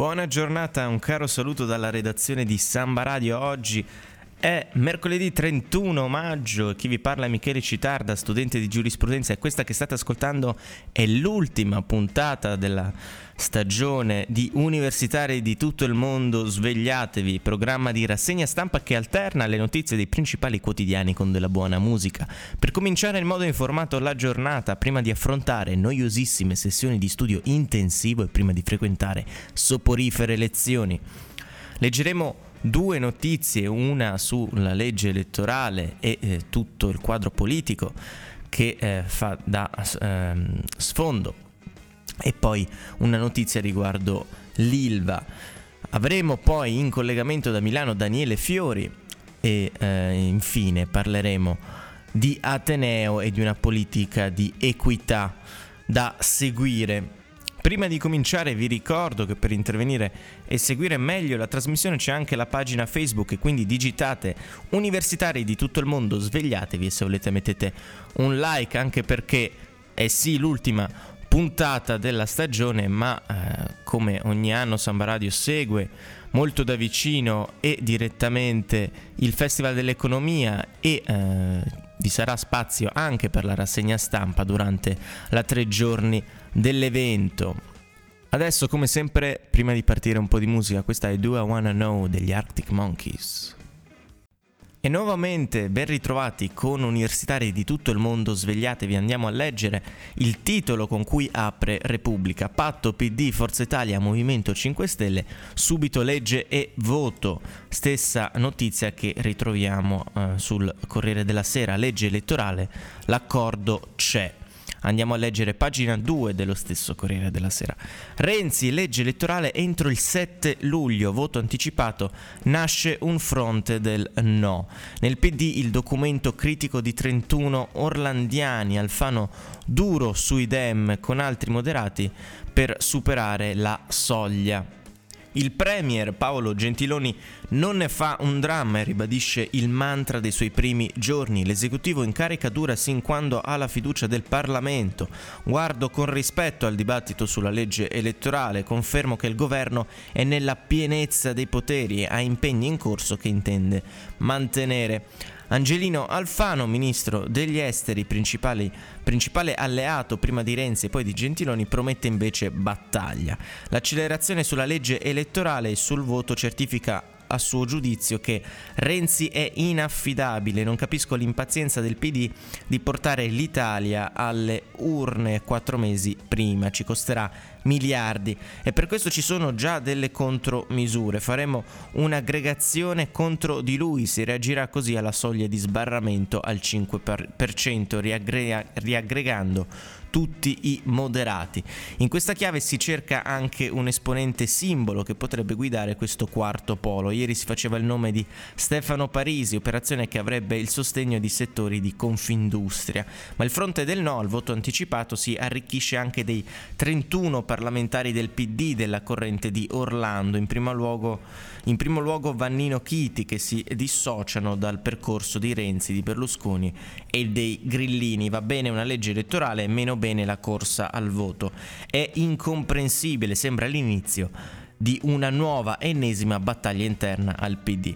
Buona giornata, un caro saluto dalla redazione di Samba Radio. Oggi è mercoledì 31 maggio, chi vi parla è Michele Citarda, studente di giurisprudenza e questa che state ascoltando è l'ultima puntata della stagione di universitari di tutto il mondo. Svegliatevi, programma di rassegna stampa che alterna le notizie dei principali quotidiani con della buona musica. Per cominciare in modo informato la giornata, prima di affrontare noiosissime sessioni di studio intensivo e prima di frequentare soporifere lezioni. Leggeremo due notizie, una sulla legge elettorale e eh, tutto il quadro politico che eh, fa da eh, sfondo e poi una notizia riguardo l'Ilva. Avremo poi in collegamento da Milano Daniele Fiori e eh, infine parleremo di Ateneo e di una politica di equità da seguire Prima di cominciare vi ricordo che per intervenire e seguire meglio la trasmissione c'è anche la pagina Facebook quindi digitate universitari di tutto il mondo, svegliatevi e se volete mettete un like anche perché è sì l'ultima puntata della stagione ma eh, come ogni anno Samba Radio segue molto da vicino e direttamente il Festival dell'Economia e eh, vi sarà spazio anche per la rassegna stampa durante la tre giorni dell'evento. Adesso, come sempre, prima di partire un po' di musica, questa è Do I Wanna Know degli Arctic Monkeys. E nuovamente ben ritrovati con universitari di tutto il mondo, svegliatevi, andiamo a leggere il titolo con cui apre Repubblica. Patto PD, Forza Italia, Movimento 5 Stelle, subito legge e voto. Stessa notizia che ritroviamo eh, sul Corriere della Sera, legge elettorale, l'accordo c'è. Andiamo a leggere pagina 2 dello stesso Corriere della Sera. Renzi, legge elettorale entro il 7 luglio, voto anticipato, nasce un fronte del no. Nel PD il documento critico di 31 orlandiani, Alfano duro sui dem con altri moderati per superare la soglia. Il premier Paolo Gentiloni non ne fa un dramma e ribadisce il mantra dei suoi primi giorni. L'esecutivo in carica dura sin quando ha la fiducia del Parlamento. Guardo con rispetto al dibattito sulla legge elettorale, confermo che il governo è nella pienezza dei poteri e ha impegni in corso che intende mantenere. Angelino Alfano, ministro degli esteri, principale alleato prima di Renzi e poi di Gentiloni, promette invece battaglia. L'accelerazione sulla legge elettorale e sul voto certifica a suo giudizio che Renzi è inaffidabile. Non capisco l'impazienza del PD di portare l'Italia alle urne quattro mesi prima. Ci costerà miliardi e per questo ci sono già delle contromisure. Faremo un'aggregazione contro di lui, si reagirà così alla soglia di sbarramento al 5%, riaggrega- riaggregando tutti i moderati. In questa chiave si cerca anche un esponente simbolo che potrebbe guidare questo quarto polo. Ieri si faceva il nome di Stefano Parisi, operazione che avrebbe il sostegno di settori di Confindustria. Ma il fronte del no al voto anticipato si arricchisce anche dei 31 parlamentari del PD della corrente di Orlando, in primo luogo, in primo luogo Vannino Chiti che si dissociano dal percorso di Renzi, di Berlusconi e dei Grillini. Va bene una legge elettorale, meno bene la corsa al voto. È incomprensibile, sembra l'inizio di una nuova ennesima battaglia interna al PD.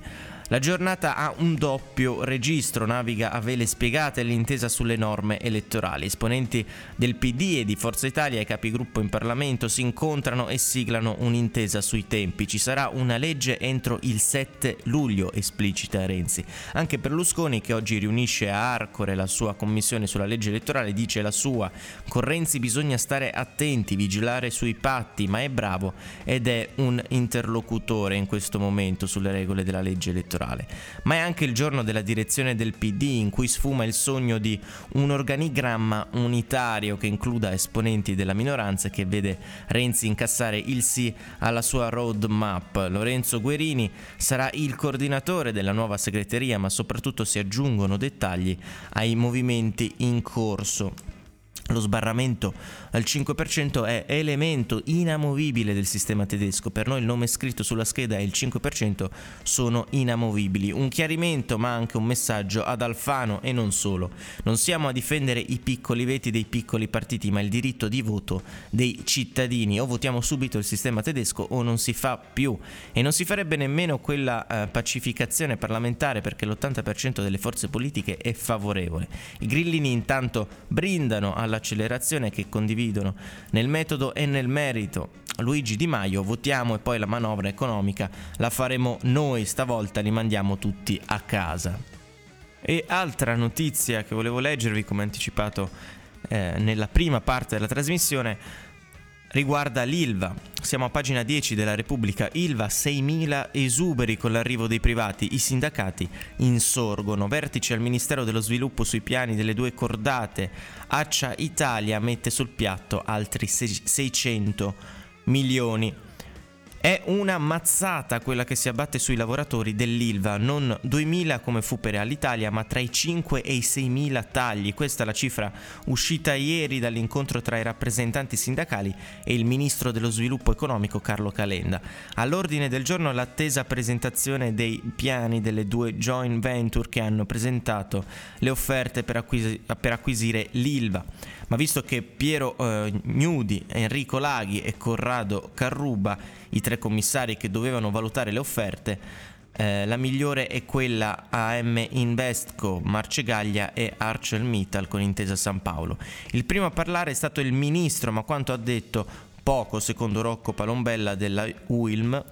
La giornata ha un doppio registro, naviga a vele spiegate l'intesa sulle norme elettorali. Esponenti del PD e di Forza Italia e capigruppo in Parlamento si incontrano e siglano un'intesa sui tempi. Ci sarà una legge entro il 7 luglio, esplicita Renzi. Anche Berlusconi, che oggi riunisce a Arcore la sua commissione sulla legge elettorale, dice la sua. Con Renzi bisogna stare attenti, vigilare sui patti, ma è bravo ed è un interlocutore in questo momento sulle regole della legge elettorale elettorale. Ma è anche il giorno della direzione del PD in cui sfuma il sogno di un organigramma unitario che includa esponenti della minoranza e che vede Renzi incassare il sì alla sua roadmap. Lorenzo Guerini sarà il coordinatore della nuova segreteria, ma soprattutto si aggiungono dettagli ai movimenti in corso. Lo sbarramento al 5% è elemento inamovibile del sistema tedesco. Per noi il nome scritto sulla scheda e il 5% sono inamovibili. Un chiarimento ma anche un messaggio ad Alfano e non solo. Non siamo a difendere i piccoli veti dei piccoli partiti, ma il diritto di voto dei cittadini. O votiamo subito il sistema tedesco o non si fa più. E non si farebbe nemmeno quella eh, pacificazione parlamentare perché l'80% delle forze politiche è favorevole. I grillini intanto brindano alla all'accelerazione che condividono nel metodo e nel merito. Luigi Di Maio, votiamo e poi la manovra economica la faremo noi, stavolta li mandiamo tutti a casa. E altra notizia che volevo leggervi, come anticipato eh, nella prima parte della trasmissione, riguarda l'ILVA. Siamo a pagina 10 della Repubblica. ILVA 6.000 esuberi con l'arrivo dei privati. I sindacati insorgono. Vertice al Ministero dello Sviluppo sui piani delle due cordate. Accia Italia mette sul piatto altri 600 milioni. È una mazzata quella che si abbatte sui lavoratori dell'ILVA, non 2.000 come fu per Alitalia, ma tra i 5 e i 6.000 tagli. Questa è la cifra uscita ieri dall'incontro tra i rappresentanti sindacali e il ministro dello sviluppo economico Carlo Calenda. All'ordine del giorno l'attesa presentazione dei piani delle due joint venture che hanno presentato le offerte per, acquis- per acquisire l'ILVA. Ma visto che Piero eh, Gnudi, Enrico Laghi e Corrado Carruba i tre commissari che dovevano valutare le offerte, eh, la migliore è quella AM Investco, Marcegaglia e ArcelMittal con Intesa San Paolo. Il primo a parlare è stato il ministro, ma quanto ha detto poco, secondo Rocco Palombella della UILM,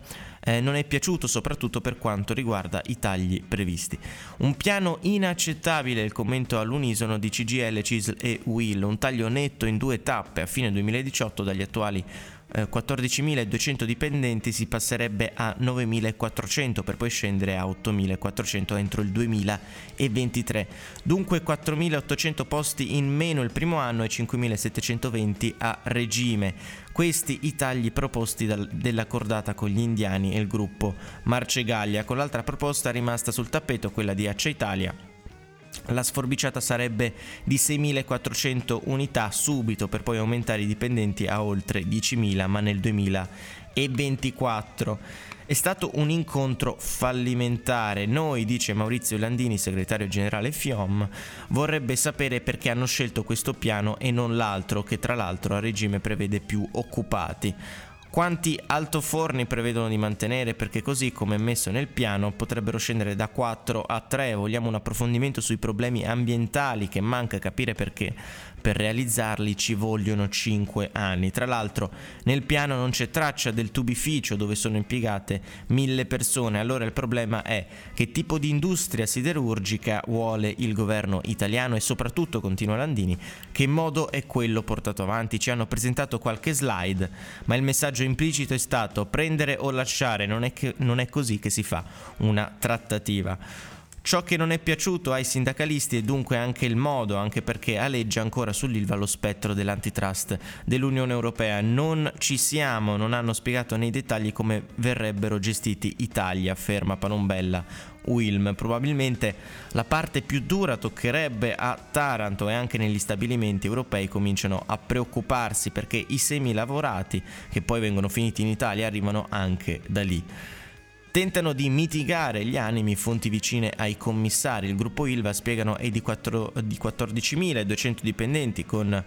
eh, non è piaciuto soprattutto per quanto riguarda i tagli previsti. Un piano inaccettabile il commento all'unisono di CGL, CISL e UIL, un taglio netto in due tappe a fine 2018 dagli attuali 14.200 eh, dipendenti si passerebbe a 9.400 per poi scendere a 8.400 entro il 2023. Dunque 4.800 posti in meno il primo anno e 5.720 a regime. Questi i tagli proposti dal, della con gli indiani e il gruppo Marcegaglia, con l'altra proposta rimasta sul tappeto, quella di Accia Italia la sforbiciata sarebbe di 6.400 unità subito per poi aumentare i dipendenti a oltre 10.000 ma nel 2024. È stato un incontro fallimentare. Noi, dice Maurizio Landini, segretario generale FIOM, vorrebbe sapere perché hanno scelto questo piano e non l'altro, che tra l'altro a regime prevede più occupati. Quanti altoforni prevedono di mantenere perché così come messo nel piano potrebbero scendere da 4 a 3. Vogliamo un approfondimento sui problemi ambientali che manca capire perché per realizzarli ci vogliono 5 anni. Tra l'altro nel piano non c'è traccia del tubificio dove sono impiegate mille persone. Allora il problema è che tipo di industria siderurgica vuole il governo italiano e soprattutto, continua Landini, che modo è quello portato avanti. Ci hanno presentato qualche slide, ma il messaggio implicito è stato prendere o lasciare, non è, che, non è così che si fa una trattativa. Ciò che non è piaciuto ai sindacalisti è dunque anche il modo, anche perché aleggia ancora sull'ILVA lo spettro dell'antitrust dell'Unione Europea. Non ci siamo, non hanno spiegato nei dettagli come verrebbero gestiti Italia, afferma Panombella. Wilm. Probabilmente la parte più dura toccherebbe a Taranto e anche negli stabilimenti europei cominciano a preoccuparsi perché i semi lavorati che poi vengono finiti in Italia arrivano anche da lì. Tentano di mitigare gli animi fonti vicine ai commissari. Il gruppo Ilva spiegano è di, 4, di 14.200 dipendenti con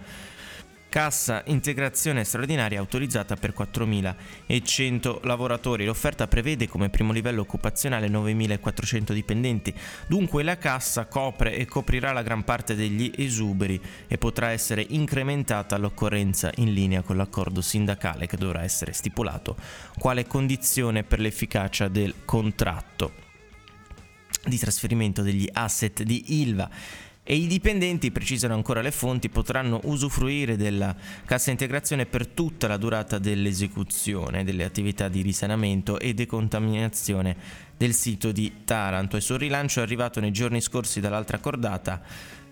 Cassa integrazione straordinaria autorizzata per 4.100 lavoratori. L'offerta prevede come primo livello occupazionale 9.400 dipendenti. Dunque la cassa copre e coprirà la gran parte degli esuberi e potrà essere incrementata all'occorrenza in linea con l'accordo sindacale che dovrà essere stipulato quale condizione per l'efficacia del contratto di trasferimento degli asset di Ilva e i dipendenti, precisano ancora le fonti, potranno usufruire della cassa integrazione per tutta la durata dell'esecuzione delle attività di risanamento e decontaminazione del sito di Taranto. Il suo rilancio è arrivato nei giorni scorsi dall'altra cordata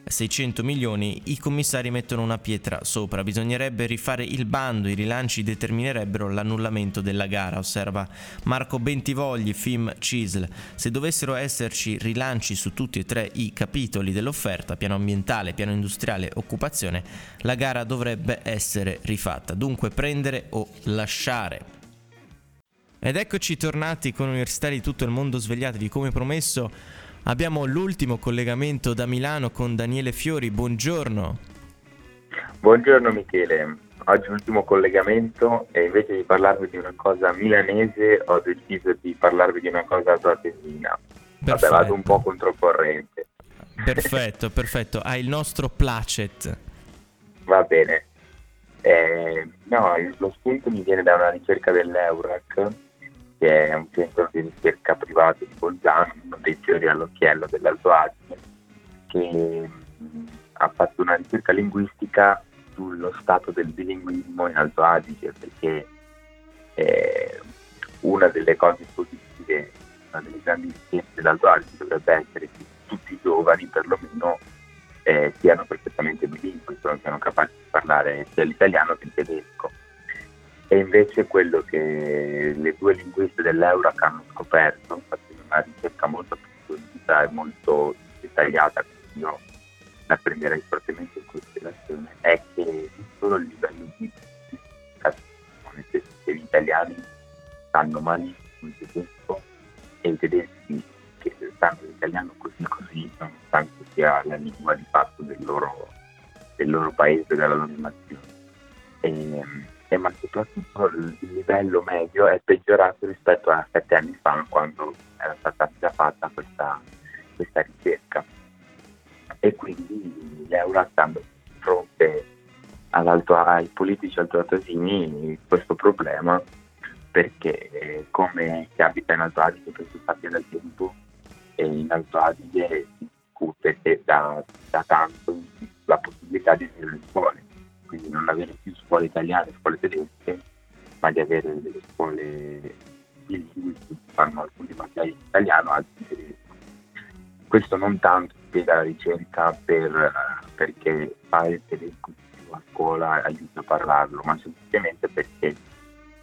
600 milioni, i commissari mettono una pietra sopra. Bisognerebbe rifare il bando, i rilanci determinerebbero l'annullamento della gara, osserva Marco Bentivogli, FIM CISL. Se dovessero esserci rilanci su tutti e tre i capitoli dell'offerta, piano ambientale, piano industriale, occupazione, la gara dovrebbe essere rifatta. Dunque prendere o lasciare. Ed eccoci tornati con universitari di tutto il mondo svegliatevi come promesso Abbiamo l'ultimo collegamento da Milano con Daniele Fiori, buongiorno. Buongiorno Michele, oggi l'ultimo collegamento e invece di parlarvi di una cosa milanese ho deciso di parlarvi di una cosa atesina. Vabbè, vado un po' controcorrente. Perfetto, perfetto, hai il nostro placet. Va bene. Eh, no, lo spunto mi viene da una ricerca dell'Eurac che è un centro di ricerca privato di Bolzano, uno dei fiori all'occhiello dell'Alto Adige, che ha fatto una ricerca linguistica sullo stato del bilinguismo in Alto Adige, perché eh, una delle cose positive, una delle grandi richieste dell'Alto Adige dovrebbe essere che tutti i giovani perlomeno eh, siano perfettamente bilingui, siano capaci di parlare sia l'italiano che il tedesco e invece quello che le due linguiste dell'Eurac hanno scoperto, infatti una ricerca molto approfondita e molto dettagliata, quindi io la prenderei fortemente in considerazione, è che solo il livello di senso che gli italiani sanno malissimo il tedesco e i tedeschi che sanno l'italiano così così, nonostante sia la lingua di fatto del loro, del loro paese, della loro nazione. E, eh, ma soprattutto il livello medio è peggiorato rispetto a sette anni fa quando era stata già fatta questa, questa ricerca. E quindi l'Eura stando di fronte ai politici altoatesini questo problema perché eh, come si abita in Alto Adige per sapete del tempo e in Alto Adige si discute da, da tanto la possibilità di avere le scuole quindi non avere più scuole italiane, scuole tedesche, ma di avere delle scuole bilingui che fanno alcuni materiali in italiano, altri in tedesco. Questo non tanto spiega la ricerca per, perché fare il tedesco a scuola aiuta a parlarlo, ma semplicemente perché,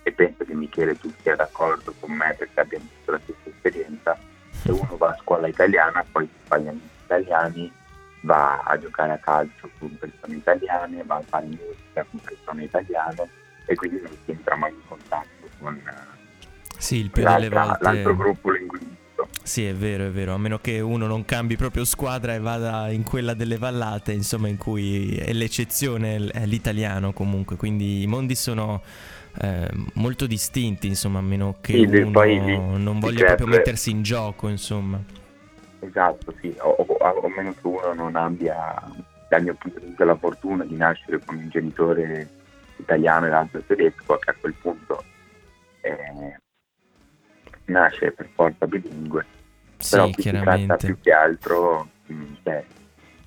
e penso che Michele tu sia d'accordo con me perché abbiamo visto la stessa esperienza, se uno va a scuola italiana poi si fa gli amici italiani va a giocare a calcio con persone italiane, va a fare musica con persone italiane e quindi non si entra mai in contatto con sì, il più delle volte... l'altro gruppo linguistico. Sì, è vero, è vero, a meno che uno non cambi proprio squadra e vada in quella delle vallate, insomma, in cui è l'eccezione è l'italiano comunque, quindi i mondi sono eh, molto distinti, insomma, a meno che sì, uno non voglia proprio mettersi in gioco, insomma. Esatto, sì, o, o, o meno che uno non abbia, dal mio punto di vista, la fortuna di nascere con un genitore italiano e l'altro tedesco, che a quel punto eh, nasce per forza bilingue. Sì, Però qui si tratta più che altro, mm, cioè,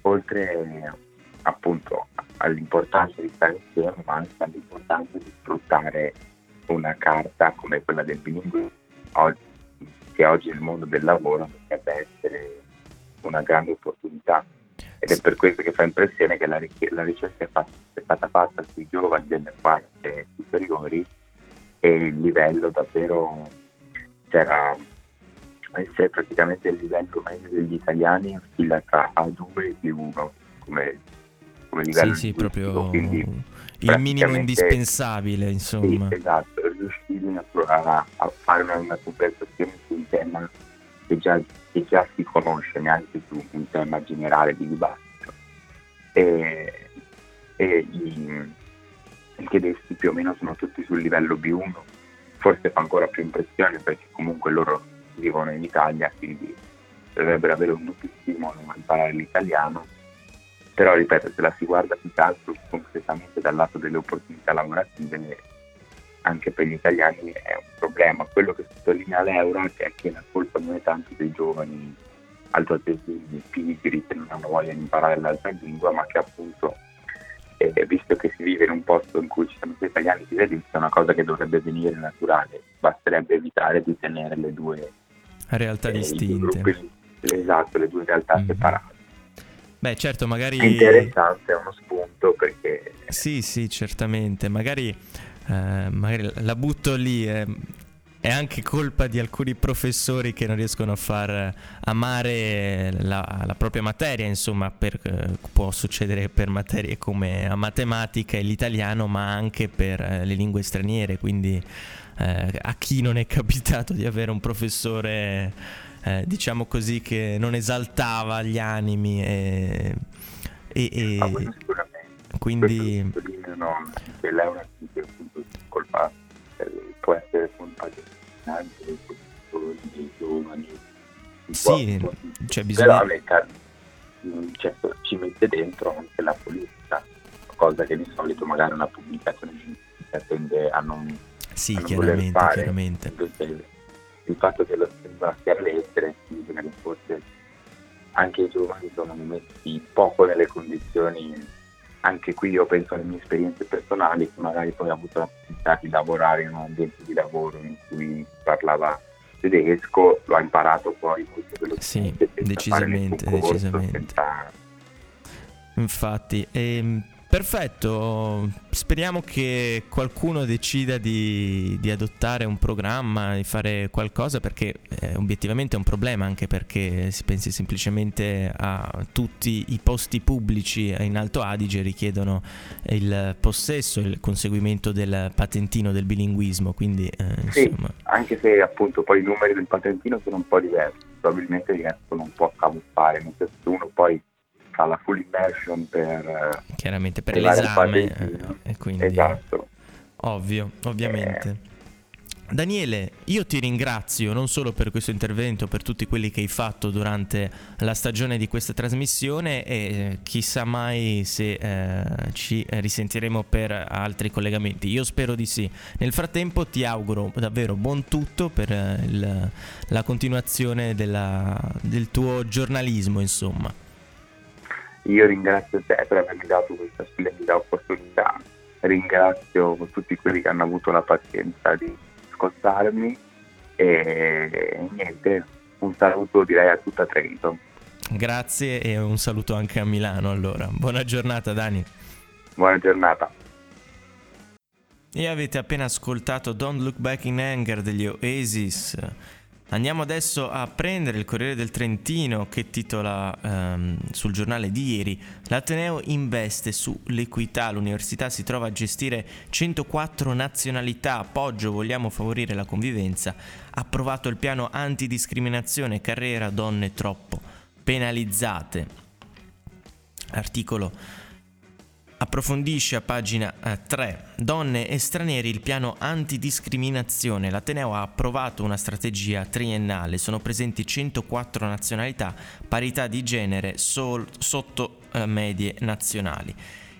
oltre appunto all'importanza di stare insieme, ma anche all'importanza di sfruttare una carta come quella del bilingue oggi che oggi nel mondo del lavoro potrebbe essere una grande opportunità. Ed è per questo che fa impressione che la, la ricerca è, fatta, è, stata fatta sui giovani delle quarte superiori e il livello davvero c'era essere praticamente il livello medio degli italiani oscilla tra A2 e B1 come, come livello. Sì, sì, proprio il minimo indispensabile, insomma. Sì, esatto, riuscire a, a, fare una, una conversazione su un tema che già, che già, si conosce, neanche su un tema generale di dibattito. E, e i, i tedeschi più o meno sono tutti sul livello B1, forse fa ancora più impressione perché comunque loro vivono in Italia, quindi dovrebbero avere un doppio stimolo a imparare l'italiano però ripeto se la si guarda più che altro concretamente dal lato delle opportunità lavorative anche per gli italiani è un problema quello che sottolinea l'Euro è che la colpa non è tanto dei giovani altoatesini pigri che non hanno voglia di imparare l'altra lingua, ma che appunto, eh, visto che si vive in un posto in cui ci sono sia italiani che tedeschi, è una cosa che dovrebbe venire naturale, basterebbe evitare di tenere le due realtà eh, distinte. Gruppi, esatto, le due realtà mm-hmm. separate. Beh, certo, magari... È interessante, è uno spunto perché... Sì, sì, certamente. Magari, eh, magari la butto lì. Eh, è anche colpa di alcuni professori che non riescono a far amare la, la propria materia, insomma, per, eh, può succedere per materie come la matematica e l'italiano, ma anche per eh, le lingue straniere, quindi eh, a chi non è capitato di avere un professore, eh, diciamo così, che non esaltava gli animi e... e, e ah, quindi... No, che lei è una può essere colpa dei dei giovani. Sì, cioè bisogna... Però cioè, ci mette dentro anche la politica, cosa che di solito magari una pubblicazione tende a non, sì, a non chiaramente, fare. chiaramente. Invece, il fatto che lo sembra sia lettere significa che forse anche i giovani sono messi poco nelle condizioni anche qui io penso alle mie esperienze personali, magari poi ho avuto la possibilità di lavorare in un ambiente di lavoro in cui parlava tedesco, l'ho imparato poi molto velocemente. Sì, decisamente, decisamente. Senza... Infatti, ehm, Perfetto, speriamo che qualcuno decida di, di, adottare un programma, di fare qualcosa perché eh, obiettivamente è un problema anche perché si pensi semplicemente a tutti i posti pubblici in Alto Adige richiedono il possesso il conseguimento del patentino del bilinguismo, quindi eh, sì, anche se appunto poi i numeri del patentino sono un po' diversi, probabilmente riescono un po' a camuffare, nel senso uno poi fa la full immersion per eh, chiaramente per l'esame eh, e quindi esatto ovvio ovviamente eh. Daniele, io ti ringrazio non solo per questo intervento, per tutti quelli che hai fatto durante la stagione di questa trasmissione e eh, chissà mai se eh, ci risentiremo per altri collegamenti. Io spero di sì. Nel frattempo ti auguro davvero buon tutto per il, la continuazione della, del tuo giornalismo, insomma. Io ringrazio te per avermi dato questa splendida opportunità, ringrazio tutti quelli che hanno avuto la pazienza di ascoltarmi e niente, un saluto direi a tutta Trento. Grazie e un saluto anche a Milano allora. Buona giornata Dani. Buona giornata. E avete appena ascoltato Don't Look Back in Anger degli Oasis. Andiamo adesso a prendere il Corriere del Trentino che titola ehm, sul giornale di ieri L'Ateneo investe sull'equità, l'università si trova a gestire 104 nazionalità, appoggio, vogliamo favorire la convivenza, approvato il piano antidiscriminazione, carriera donne troppo penalizzate. Articolo Approfondisce a pagina 3. Eh, Donne e stranieri, il piano antidiscriminazione. L'Ateneo ha approvato una strategia triennale. Sono presenti 104 nazionalità, parità di genere sol- sotto eh, medie nazionali.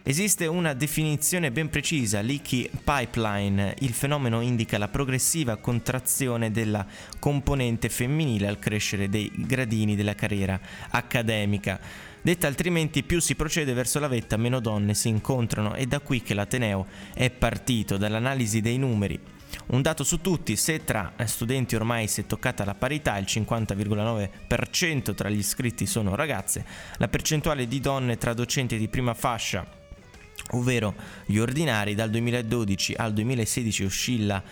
Esiste una definizione ben precisa, leaky pipeline. Il fenomeno indica la progressiva contrazione della componente femminile al crescere dei gradini della carriera accademica. Detta altrimenti più si procede verso la vetta meno donne si incontrano e da qui che l'Ateneo è partito dall'analisi dei numeri. Un dato su tutti, se tra studenti ormai si è toccata la parità, il 50,9% tra gli iscritti sono ragazze, la percentuale di donne tra docenti di prima fascia ovvero gli ordinari dal 2012 al 2016 oscilla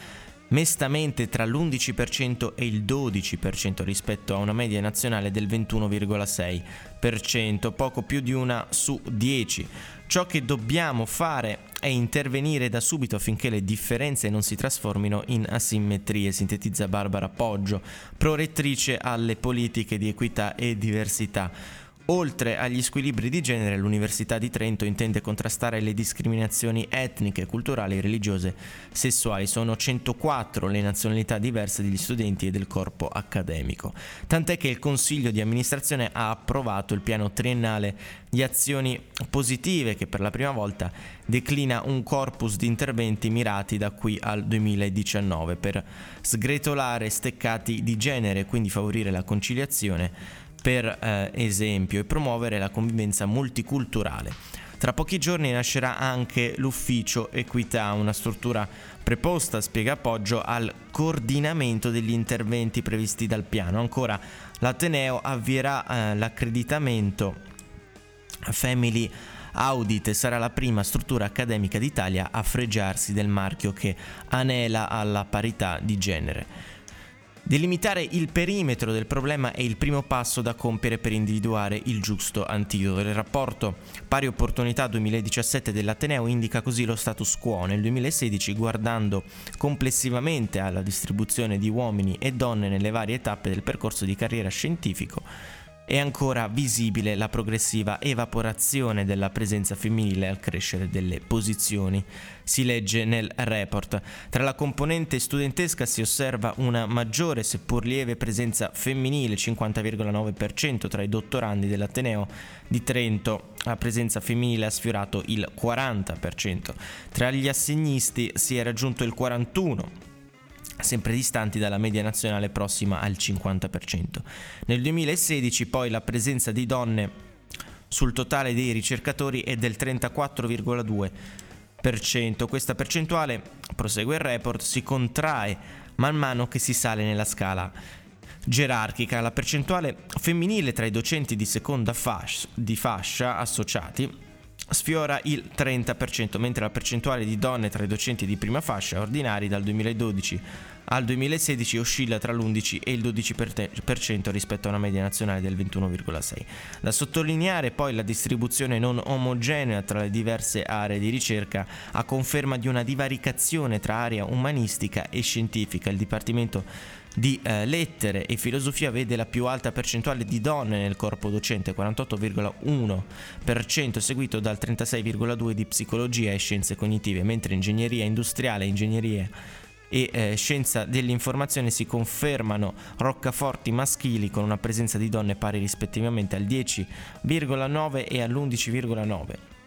mestamente tra l'11% e il 12% rispetto a una media nazionale del 21,6%, poco più di una su 10. Ciò che dobbiamo fare è intervenire da subito affinché le differenze non si trasformino in asimmetrie, sintetizza Barbara Poggio, prorettrice alle politiche di equità e diversità. Oltre agli squilibri di genere, l'Università di Trento intende contrastare le discriminazioni etniche, culturali, religiose, sessuali. Sono 104 le nazionalità diverse degli studenti e del corpo accademico. Tant'è che il Consiglio di amministrazione ha approvato il piano triennale di azioni positive che per la prima volta declina un corpus di interventi mirati da qui al 2019 per sgretolare steccati di genere e quindi favorire la conciliazione per eh, esempio e promuovere la convivenza multiculturale. Tra pochi giorni nascerà anche l'ufficio Equità, una struttura preposta, spiega Appoggio, al coordinamento degli interventi previsti dal piano. Ancora, l'Ateneo avvierà eh, l'accreditamento Family Audit sarà la prima struttura accademica d'Italia a fregiarsi del marchio che anela alla parità di genere. Delimitare il perimetro del problema è il primo passo da compiere per individuare il giusto antidoto. Il rapporto Pari Opportunità 2017 dell'Ateneo indica così lo status quo. Nel 2016, guardando complessivamente alla distribuzione di uomini e donne nelle varie tappe del percorso di carriera scientifico, è ancora visibile la progressiva evaporazione della presenza femminile al crescere delle posizioni. Si legge nel report. Tra la componente studentesca si osserva una maggiore, seppur lieve, presenza femminile, 50,9% tra i dottorandi dell'Ateneo di Trento. La presenza femminile ha sfiorato il 40%. Tra gli assegnisti si è raggiunto il 41% sempre distanti dalla media nazionale prossima al 50%. Nel 2016 poi la presenza di donne sul totale dei ricercatori è del 34,2%. Questa percentuale, prosegue il report, si contrae man mano che si sale nella scala gerarchica. La percentuale femminile tra i docenti di seconda fascia, di fascia associati sfiora il 30%, mentre la percentuale di donne tra i docenti di prima fascia ordinari dal 2012 al 2016 oscilla tra l'11 e il 12% rispetto a una media nazionale del 21,6%. Da sottolineare poi la distribuzione non omogenea tra le diverse aree di ricerca a conferma di una divaricazione tra area umanistica e scientifica. Il Dipartimento di eh, lettere e filosofia vede la più alta percentuale di donne nel corpo docente, 48,1%, seguito dal 36,2% di psicologia e scienze cognitive, mentre ingegneria industriale e ingegneria e eh, scienza dell'informazione si confermano roccaforti maschili con una presenza di donne pari rispettivamente al 10,9 e all'11,9.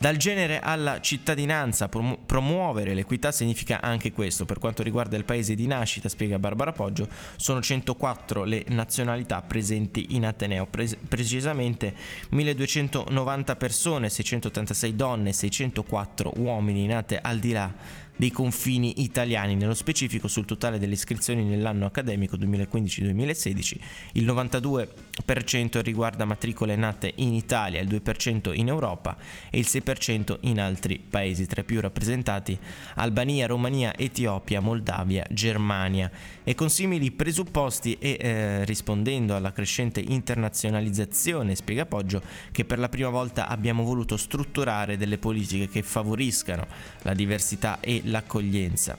Dal genere alla cittadinanza, promuovere l'equità significa anche questo. Per quanto riguarda il paese di nascita, spiega Barbara Poggio, sono 104 le nazionalità presenti in Ateneo, pre- precisamente 1290 persone, 686 donne, 604 uomini nate al di là dei confini italiani. Nello specifico, sul totale delle iscrizioni nell'anno accademico 2015-2016, il 92% riguarda matricole nate in Italia, il 2% in Europa e il 6% in altri paesi, tra i più rappresentati Albania, Romania, Etiopia, Moldavia, Germania. E con simili presupposti e eh, rispondendo alla crescente internazionalizzazione, spiega Poggio, che per la prima volta abbiamo voluto strutturare delle politiche che favoriscano la diversità e l'accoglienza.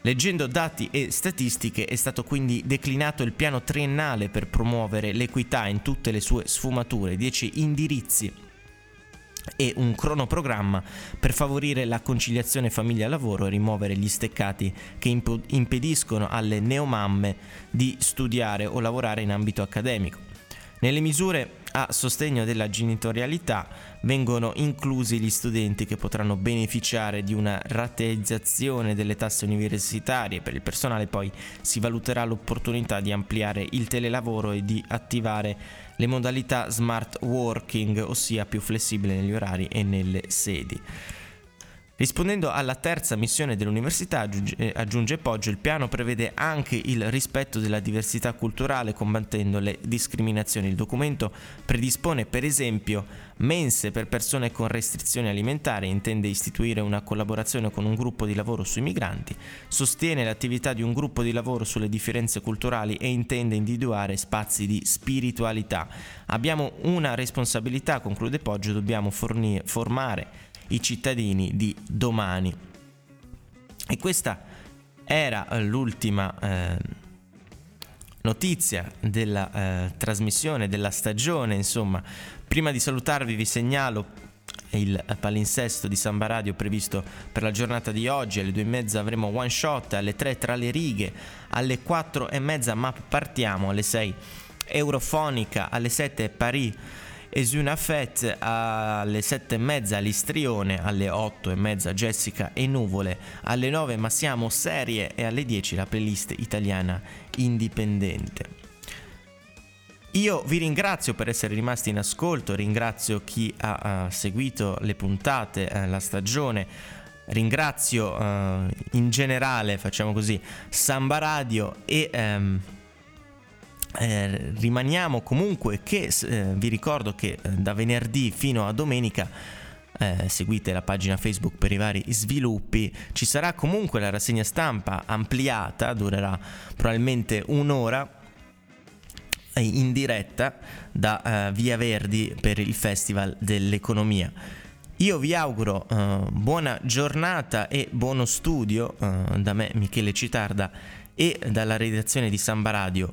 Leggendo dati e statistiche è stato quindi declinato il piano triennale per promuovere l'equità in tutte le sue sfumature, 10 indirizzi e un cronoprogramma per favorire la conciliazione famiglia-lavoro e rimuovere gli steccati che impediscono alle neomamme di studiare o lavorare in ambito accademico. Nelle misure a sostegno della genitorialità vengono inclusi gli studenti che potranno beneficiare di una rateizzazione delle tasse universitarie. Per il personale poi si valuterà l'opportunità di ampliare il telelavoro e di attivare le modalità smart working, ossia più flessibile negli orari e nelle sedi. Rispondendo alla terza missione dell'università, eh, aggiunge Poggio, il piano prevede anche il rispetto della diversità culturale combattendo le discriminazioni. Il documento predispone per esempio mense per persone con restrizioni alimentari, intende istituire una collaborazione con un gruppo di lavoro sui migranti, sostiene l'attività di un gruppo di lavoro sulle differenze culturali e intende individuare spazi di spiritualità. Abbiamo una responsabilità, conclude Poggio, dobbiamo fornire, formare i cittadini di domani. E questa era l'ultima eh, notizia della eh, trasmissione, della stagione, insomma. Prima di salutarvi vi segnalo il palinsesto di Samba Radio previsto per la giornata di oggi alle due e mezza avremo one shot alle tre tra le righe alle quattro e mezza ma partiamo alle sei eurofonica alle sette Paris Esuna Fett alle sette e mezza Listrione, alle otto e mezza Jessica e Nuvole, alle nove Ma siamo serie e alle 10 la playlist italiana indipendente. Io vi ringrazio per essere rimasti in ascolto, ringrazio chi ha, ha seguito le puntate, eh, la stagione, ringrazio eh, in generale, facciamo così, Samba Radio e ehm, eh, rimaniamo comunque che eh, vi ricordo che eh, da venerdì fino a domenica eh, seguite la pagina Facebook per i vari sviluppi. Ci sarà comunque la rassegna stampa ampliata, durerà probabilmente un'ora eh, in diretta da uh, Via Verdi per il Festival dell'Economia. Io vi auguro uh, buona giornata e buono studio uh, da me Michele Citarda e dalla redazione di Samba Radio